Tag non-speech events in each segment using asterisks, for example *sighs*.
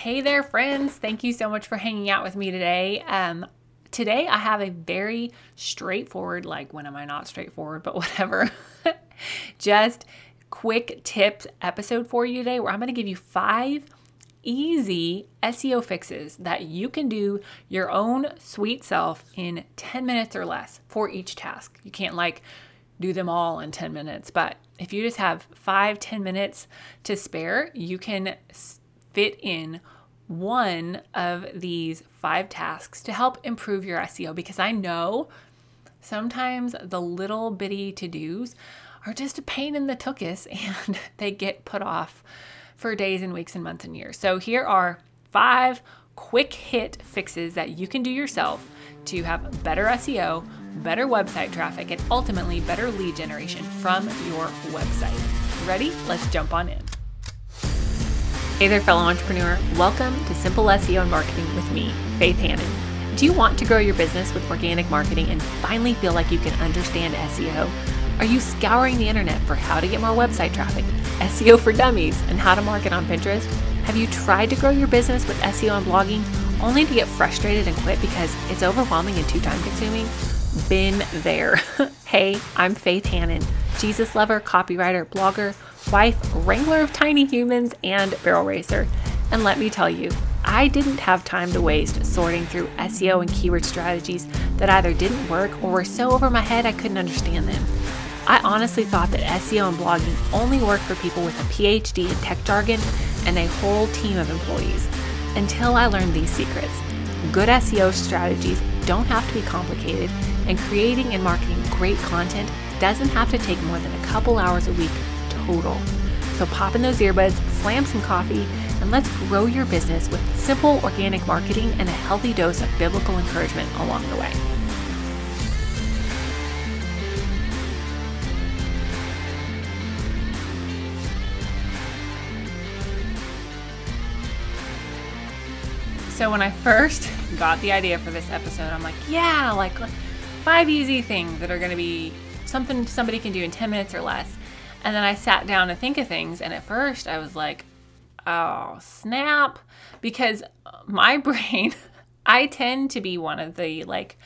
Hey there, friends. Thank you so much for hanging out with me today. Um, today, I have a very straightforward, like, when am I not straightforward, *laughs* but whatever, *laughs* just quick tips episode for you today where I'm going to give you five easy SEO fixes that you can do your own sweet self in 10 minutes or less for each task. You can't like do them all in 10 minutes, but if you just have five, 10 minutes to spare, you can fit in one of these five tasks to help improve your SEO because I know sometimes the little bitty to dos are just a pain in the tuchus *laughs* and they get put off for days and weeks and months and years. So here are five quick hit fixes that you can do yourself to have better SEO, better website traffic, and ultimately better lead generation from your website. Ready? Let's jump on in. Hey there, fellow entrepreneur. Welcome to Simple SEO and Marketing with me, Faith Hanan. Do you want to grow your business with organic marketing and finally feel like you can understand SEO? Are you scouring the internet for how to get more website traffic, SEO for dummies, and how to market on Pinterest? Have you tried to grow your business with SEO and blogging only to get frustrated and quit because it's overwhelming and too time consuming? Been there. *laughs* hey, I'm Faith Hanan, Jesus lover, copywriter, blogger, wife, wrangler of tiny humans, and barrel racer. And let me tell you, I didn't have time to waste sorting through SEO and keyword strategies that either didn't work or were so over my head I couldn't understand them. I honestly thought that SEO and blogging only worked for people with a PhD in tech jargon and a whole team of employees until I learned these secrets. Good SEO strategies don't have to be complicated, and creating and marketing great content doesn't have to take more than a couple hours a week total. So pop in those earbuds, slam some coffee, and let's grow your business with simple organic marketing and a healthy dose of biblical encouragement along the way. So when I first *laughs* got the idea for this episode, I'm like, yeah, like five easy things that are going to be something somebody can do in 10 minutes or less. And then I sat down to think of things, and at first I was like, oh, snap. Because my *laughs* brain, I tend to be one of the like,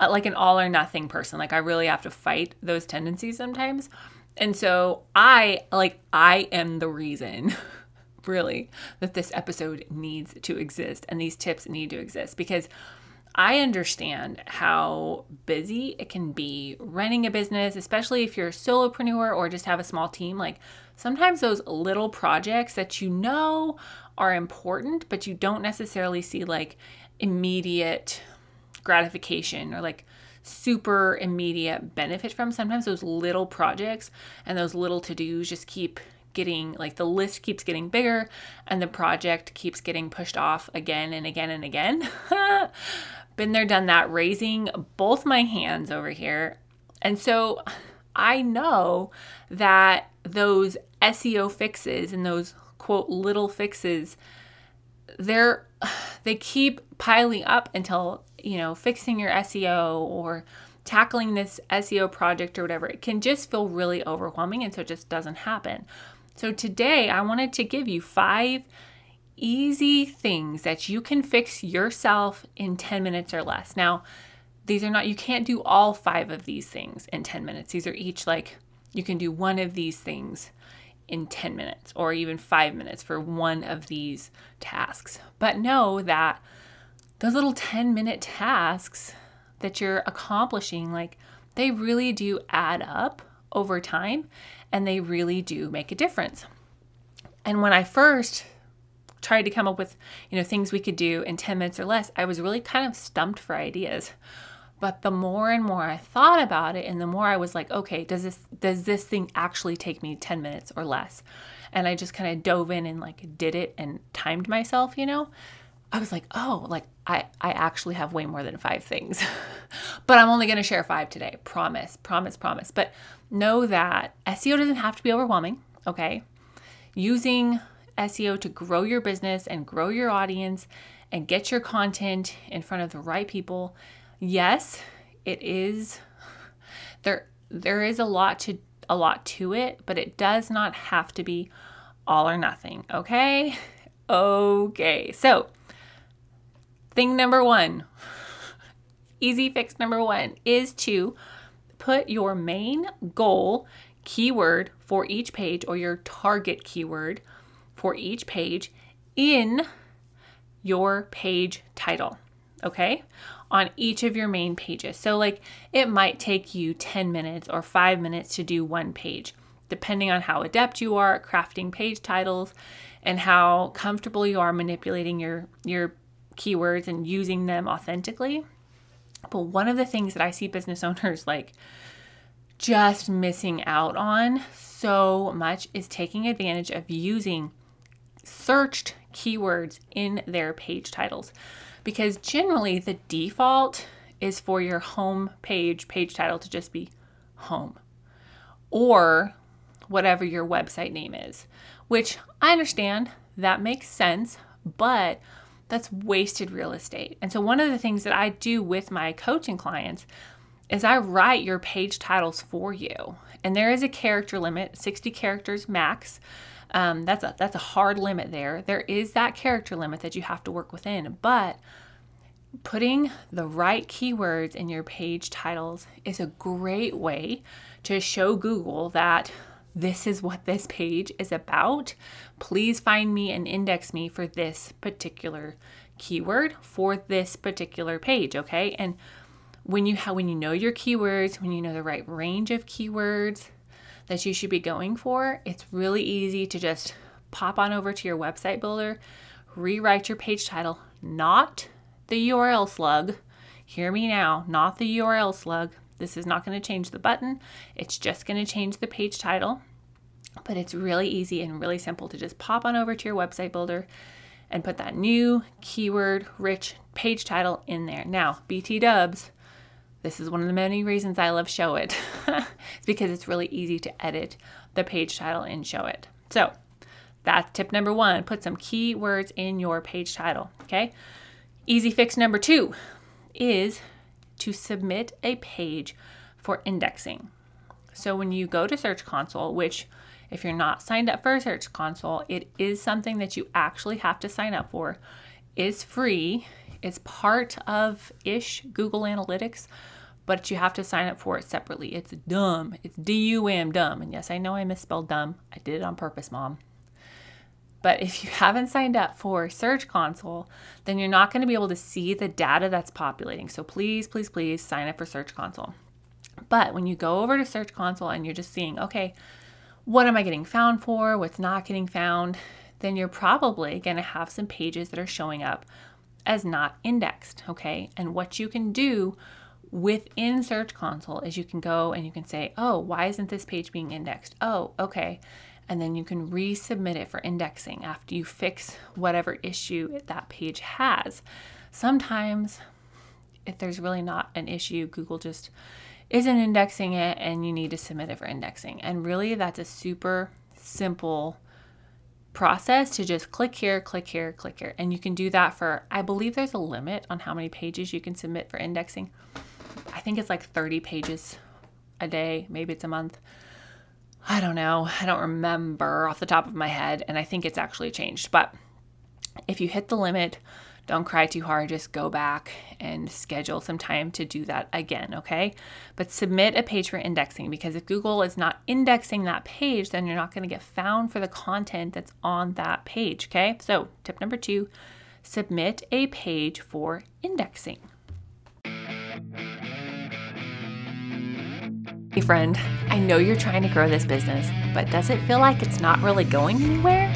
uh, like an all or nothing person. Like I really have to fight those tendencies sometimes. And so I like I am the reason *laughs* really that this episode needs to exist and these tips need to exist because I understand how busy it can be running a business, especially if you're a solopreneur or just have a small team. Like sometimes those little projects that you know are important, but you don't necessarily see like immediate gratification or like super immediate benefit from. Sometimes those little projects and those little to dos just keep getting like the list keeps getting bigger and the project keeps getting pushed off again and again and again. *laughs* Been there, done that, raising both my hands over here. And so I know that those SEO fixes and those quote little fixes they're *sighs* they keep piling up until, you know, fixing your SEO or tackling this SEO project or whatever, it can just feel really overwhelming and so it just doesn't happen. So today I wanted to give you five easy things that you can fix yourself in 10 minutes or less. Now, these are not, you can't do all five of these things in 10 minutes. These are each like, you can do one of these things in 10 minutes or even five minutes for one of these tasks. But know that those little 10 minute tasks that you're accomplishing, like, they really do add up over time and they really do make a difference. And when I first tried to come up with, you know, things we could do in 10 minutes or less, I was really kind of stumped for ideas. But the more and more I thought about it and the more I was like, okay, does this does this thing actually take me 10 minutes or less? And I just kind of dove in and like did it and timed myself, you know? I was like, oh, like I, I actually have way more than five things. *laughs* but I'm only going to share five today. Promise, promise, promise. But know that SEO doesn't have to be overwhelming, okay? Using SEO to grow your business and grow your audience and get your content in front of the right people. Yes, it is there there is a lot to a lot to it, but it does not have to be all or nothing, okay? *laughs* Okay, so thing number one, easy fix number one is to put your main goal keyword for each page or your target keyword for each page in your page title. Okay, on each of your main pages. So, like, it might take you 10 minutes or five minutes to do one page, depending on how adept you are at crafting page titles and how comfortable you are manipulating your, your keywords and using them authentically. But one of the things that I see business *laughs* owners like just missing out on so much is taking advantage of using searched keywords in their page titles because generally the default is for your home page page title to just be home or whatever your website name is, which I understand that makes sense, but that's wasted real estate. And so, one of the things that I do with my coaching clients is I write your page titles for you. And there is a character limit, 60 characters max. Um, that's a that's a hard limit there. There is that character limit that you have to work within, but putting the right keywords in your page titles is a great way to show Google that this is what this page is about. Please find me and index me for this particular keyword for this particular page, okay? And when you when you know your keywords, when you know the right range of keywords that you should be going for, it's really easy to just pop on over to your website builder, rewrite your page title, not the URL slug. Hear me now, not the URL slug. This is not going to change the button. It's just going to change the page title. But it's really easy and really simple to just pop on over to your website builder and put that new keyword rich page title in there. Now, BT dubs, this is one of the many reasons I love Showit. *laughs* it's because it's really easy to edit the page title in Showit. So, that's tip number one put some keywords in your page title. Okay. Easy fix number two is to submit a page for indexing. So, when you go to Search Console, which if you're not signed up for Search Console, it is something that you actually have to sign up for. It's free. It's part of ish Google Analytics, but you have to sign up for it separately. It's dumb. It's D U M, dumb. And yes, I know I misspelled dumb. I did it on purpose, mom. But if you haven't signed up for Search Console, then you're not going to be able to see the data that's populating. So please, please, please sign up for Search Console. But when you go over to Search Console and you're just seeing, okay, what am I getting found for? What's not getting found? Then you're probably going to have some pages that are showing up as not indexed. Okay. And what you can do within Search Console is you can go and you can say, oh, why isn't this page being indexed? Oh, okay. And then you can resubmit it for indexing after you fix whatever issue that page has. Sometimes, if there's really not an issue, Google just isn't indexing it and you need to submit it for indexing. And really, that's a super simple process to just click here, click here, click here. And you can do that for, I believe there's a limit on how many pages you can submit for indexing. I think it's like 30 pages a day, maybe it's a month. I don't know. I don't remember off the top of my head. And I think it's actually changed. But if you hit the limit, don't cry too hard. Just go back and schedule some time to do that again, okay? But submit a page for indexing because if Google is not indexing that page, then you're not going to get found for the content that's on that page, okay? So, tip number two submit a page for indexing. Hey, friend, I know you're trying to grow this business, but does it feel like it's not really going anywhere?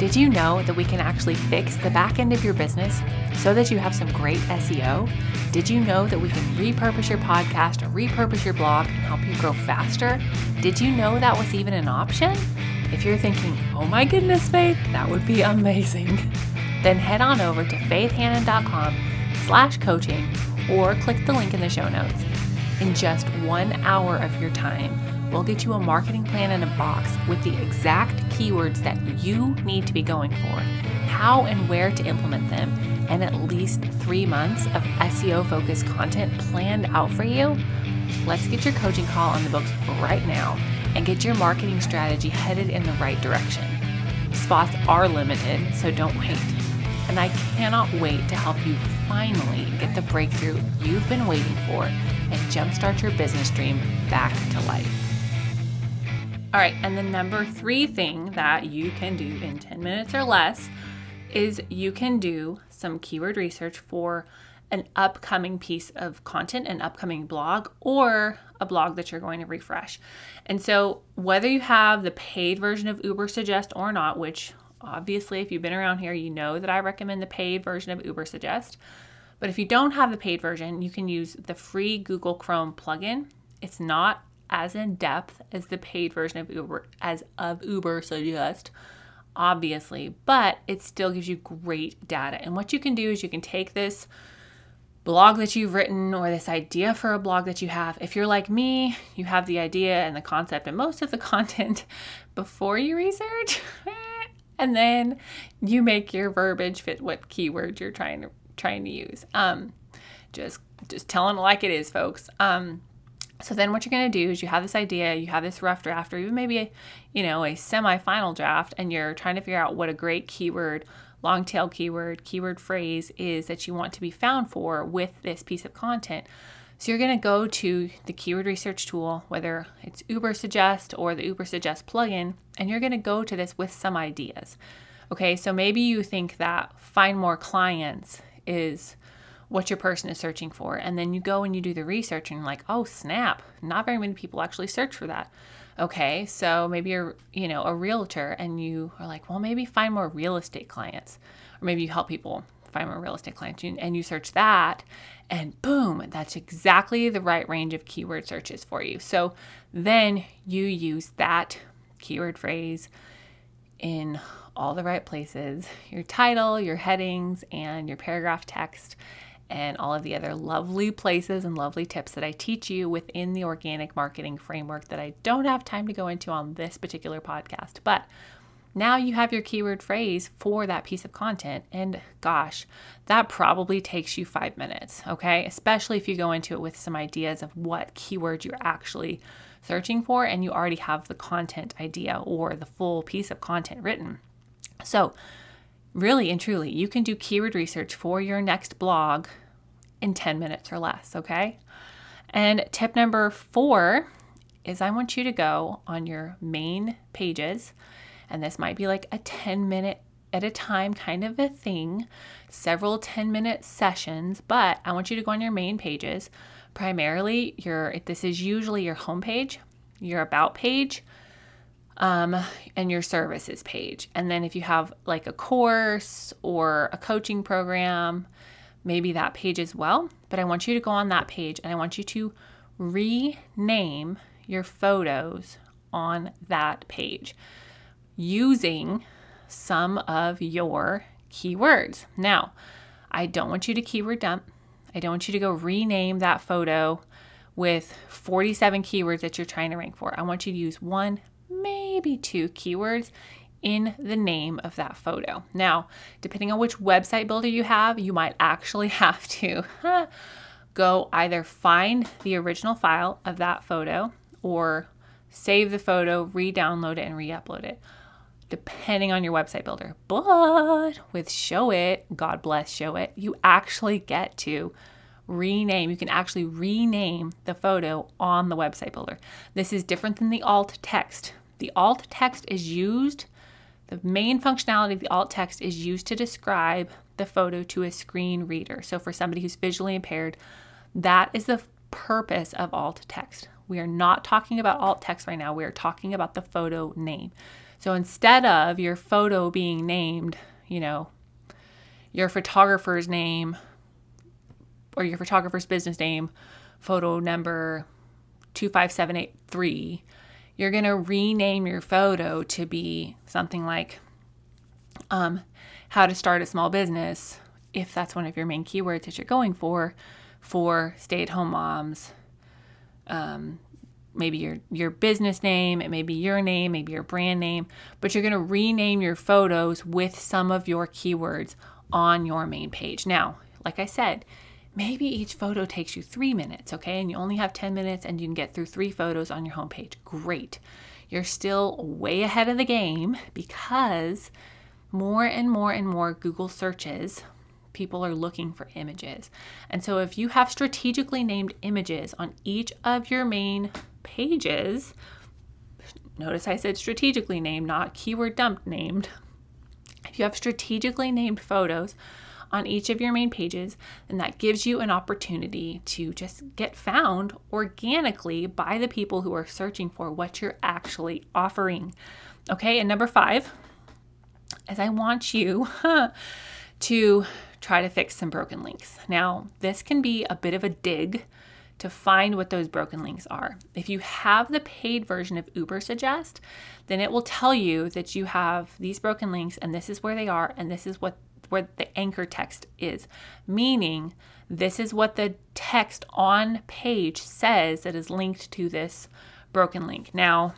Did you know that we can actually fix the back end of your business so that you have some great SEO? Did you know that we can repurpose your podcast or repurpose your blog and help you grow faster? Did you know that was even an option? If you're thinking, oh my goodness, Faith, that would be amazing, then head on over to faithhanan.com slash coaching or click the link in the show notes. In just one hour of your time, we'll get you a marketing plan in a box with the exact keywords that you need to be going for, how and where to implement them, and at least three months of SEO focused content planned out for you. Let's get your coaching call on the books right now and get your marketing strategy headed in the right direction. spots are limited, so don't wait. And I cannot wait to help you finally get the breakthrough you've been waiting for and jumpstart your business dream back to life. All right, and the number three thing that you can do in 10 minutes or less is you can do some keyword research for an upcoming piece of content, an upcoming blog, or a blog that you're going to refresh. And so, whether you have the paid version of Ubersuggest or not, which obviously, if you've been around here, you know that I recommend the paid version of Ubersuggest. But if you don't have the paid version, you can use the free Google Chrome plugin. It's not as in depth as the paid version of Uber as of Ubersuggest, obviously, but it still gives you great data. And what you can do is you can take this blog that you've written or this idea for a blog that you have. If you're like me, you have the idea and the concept and most of the *laughs* content before you research. *laughs* Eh, and then you make your verbiage fit what keyword you're trying to trying to use. Um, just just telling it like it is, folks. Um, so then what you're going to do is you have this idea, you have this rough draft, or even maybe a, you know, a semi-final draft, and you're trying to figure out what a great keyword, long tail keyword, keyword phrase is that you want to be found for with this piece of content. So you're going to go to the keyword research tool, whether it's Ubersuggest or the Ubersuggest plugin, and you're going to go to this with some ideas. Okay, so maybe you think that find more clients is what your person is searching for. And then you go and you do the research and you're like, oh, snap, not very many people actually search for that. Okay, so maybe you're, you know, a realtor and you are like, well, maybe find more real estate clients. Or maybe you help people find more real estate clients and you search that and boom, that's exactly the right range of keyword searches for you. So then you use that keyword phrase in all the right places your title, your headings, and your paragraph text, and all of the other lovely places and lovely tips that I teach you within the organic marketing framework that I don't have time to go into on this particular podcast. But now you have your keyword phrase for that piece of content. And gosh, that probably takes you five minutes, okay? Especially if you go into it with some ideas of what keyword you're actually searching for and you already have the content idea or the full piece of content written. So, really and truly, you can do keyword research for your next blog in 10 minutes or less, okay? And tip number four is I want you to go on your main pages, and this might be like a 10 minute at a time kind of a thing, several 10 minute sessions, but I want you to go on your main pages. Primarily, your this is usually your homepage, your about page, um, and your services page. And then if you have like a course or a coaching program, maybe that page as well. But I want you to go on that page and I want you to rename your photos on that page using some of your keywords. Now, I don't want you to keyword dump. I don't want you to go rename that photo with 47 keywords that you're trying to rank for. I want you to use one maybe two keywords in the name of that photo. Now, depending on which website builder you have, you might actually *laughs* have to go either find the original file of that photo or save the photo, re download it, and re upload it, depending on your website builder. But with Showit, God bless Showit, you actually get to rename. You can actually rename the photo on the website builder. This is different than the alt text. The alt text is used, the main functionality of the alt text is used to describe the photo to a screen reader. So for somebody who's visually impaired, that is the purpose of alt text. We are not talking about alt text right now. We are talking about the photo name. So instead of your photo being named, you know, your photographer's name or your photographer's business name, photo number 25783, you're going to rename your photo to be something like um, how to start a small business, if that's one of your main keywords that you're going for, for stay at home moms. Um, maybe your, your business name, it may be your name, maybe your brand name, but you're going to rename your photos with some of your keywords on your main page. Now, like I said, maybe each photo takes you three minutes, okay? And you only have 10 minutes and you can get through three photos on your homepage. Great. you're still way ahead of the game because more and more and more Google searches, people are looking for images. And so if you have strategically named images on each of your main pages, notice I said strategically named, not keyword dumped named. If you have strategically named photos on each of your main pages, then that gives you an opportunity to just get found organically by the people who are searching for what you're actually offering. Okay, and number five is I want you *laughs* to try to fix some broken links. Now, this can be a bit of a dig to find what those broken links are. If you have the paid version of Ubersuggest, then it will tell you that you have these broken links and this is where they are and this is what where the anchor text is, meaning this is what the text on page says that is linked to this broken link. Now,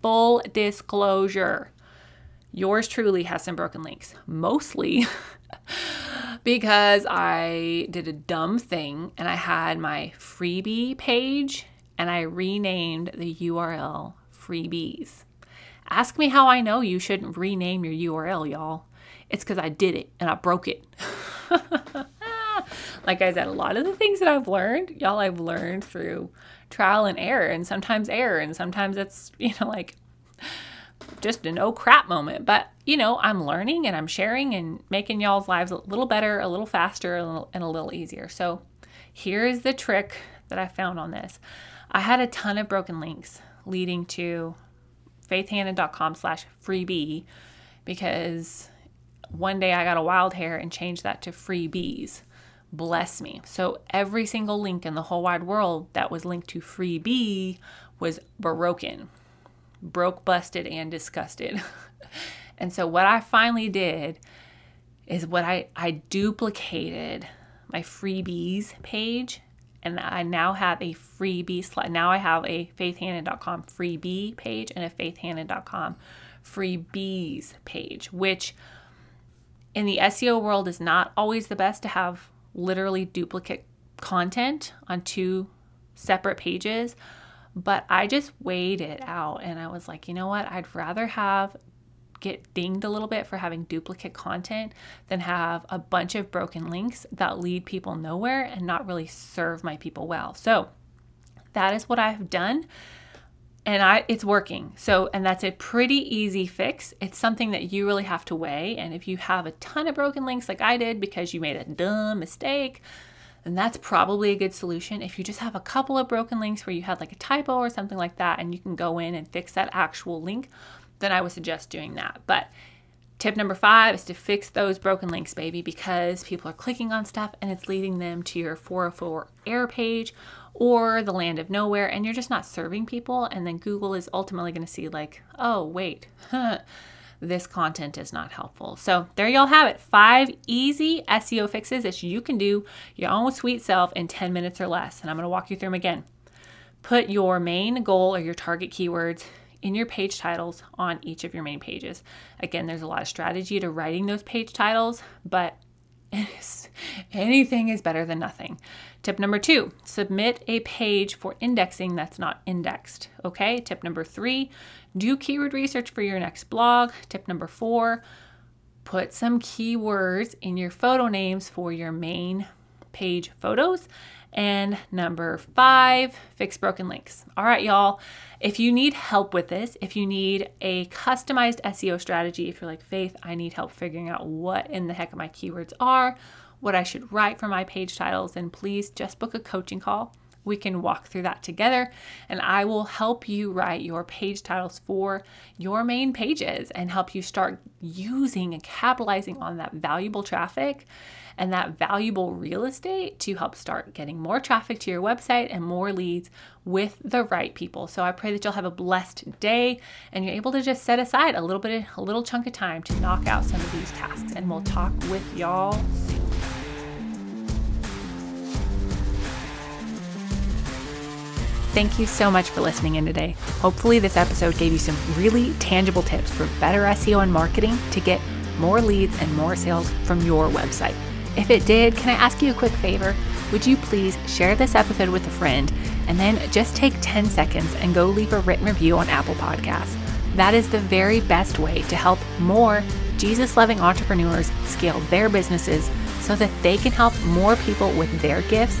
full disclosure, yours truly has some broken links, mostly *laughs* because I did a dumb thing and I had my freebie page and I renamed the URL freebies. Ask me how I know you shouldn't rename your URL, y'all. It's because I did it and I broke it. *laughs* like I said, a lot of the things that I've learned, y'all, I've learned through trial and error, and sometimes error, and sometimes it's, *laughs* you know, like just a no crap moment. But, you know, I'm learning and I'm sharing and making y'all's lives a little better, a little faster, and a little easier. So here's the trick that I found on this. I had a ton of broken links leading to faithhanan.com slash freebie because one day I got a wild hair and changed that to freebies. Bless me. So every single link in the whole wide world that was linked to freebie was broken, broke, busted, and disgusted. *laughs* and so what I finally did is what I, I duplicated my freebies page and I now have a freebie slide. Now I have a faithhanan.com freebie page and a faithhanan.com freebies page, which in the SEO world is not always the best to have literally duplicate content on two separate pages. But I just weighed it out and I was like, you know what? I'd rather have get dinged a little bit for having duplicate content than have a bunch of broken links that lead people nowhere and not really serve my people well. So that is what I've done and I it's working. So and that's a pretty easy fix. It's something that you really have to weigh and if you have a ton of broken links like I did because you made a dumb mistake, then that's probably a good solution. If you just have a couple of broken links where you had like a typo or something like that and you can go in and fix that actual link, then I would suggest doing that. But Tip number five is to fix those broken links, baby, because people are clicking on stuff and it's leading them to your 404 error page or the land of nowhere, and you're just not serving people. And then Google is ultimately going to see, like, oh, wait, *laughs* this content is not helpful. So there y'all have it five easy SEO fixes that you can do your own sweet self in 10 minutes or less. And I'm going to walk you through them again. Put your main goal or your target keywords in your page titles on each of your main pages. Again, there's a lot of strategy to writing those page titles, but anything is better than nothing. Tip number two, submit a page for indexing that's not indexed. Okay. Tip number three, do keyword research for your next blog. Tip number four, put some keywords in your photo names for your main page photos. And number five, fix broken links. All right, y'all. If you need help with this, if you need a customized SEO strategy, if you're like, Faith, I need help figuring out what in the heck my keywords are, what I should write for my page titles, then please just book a coaching call. We can walk through that together, and I will help you write your page titles for your main pages and help you start using and capitalizing on that valuable traffic and that valuable real estate to help start getting more traffic to your website and more leads with the right people. So I pray that you'll have a blessed day and you're able to just set aside a little bit, a little chunk of time to knock out some of these tasks. And we'll talk with y'all Thank you so much for listening in today. Hopefully, this episode gave you some really tangible tips for better SEO and marketing to get more leads and more sales from your website. If it did, can I ask you a quick favor? Would you please share this episode with a friend And then just take 10 seconds and go leave a written review on Apple Podcasts. That is the very best way to help more Jesus loving entrepreneurs scale their businesses so that they can help more people with their gifts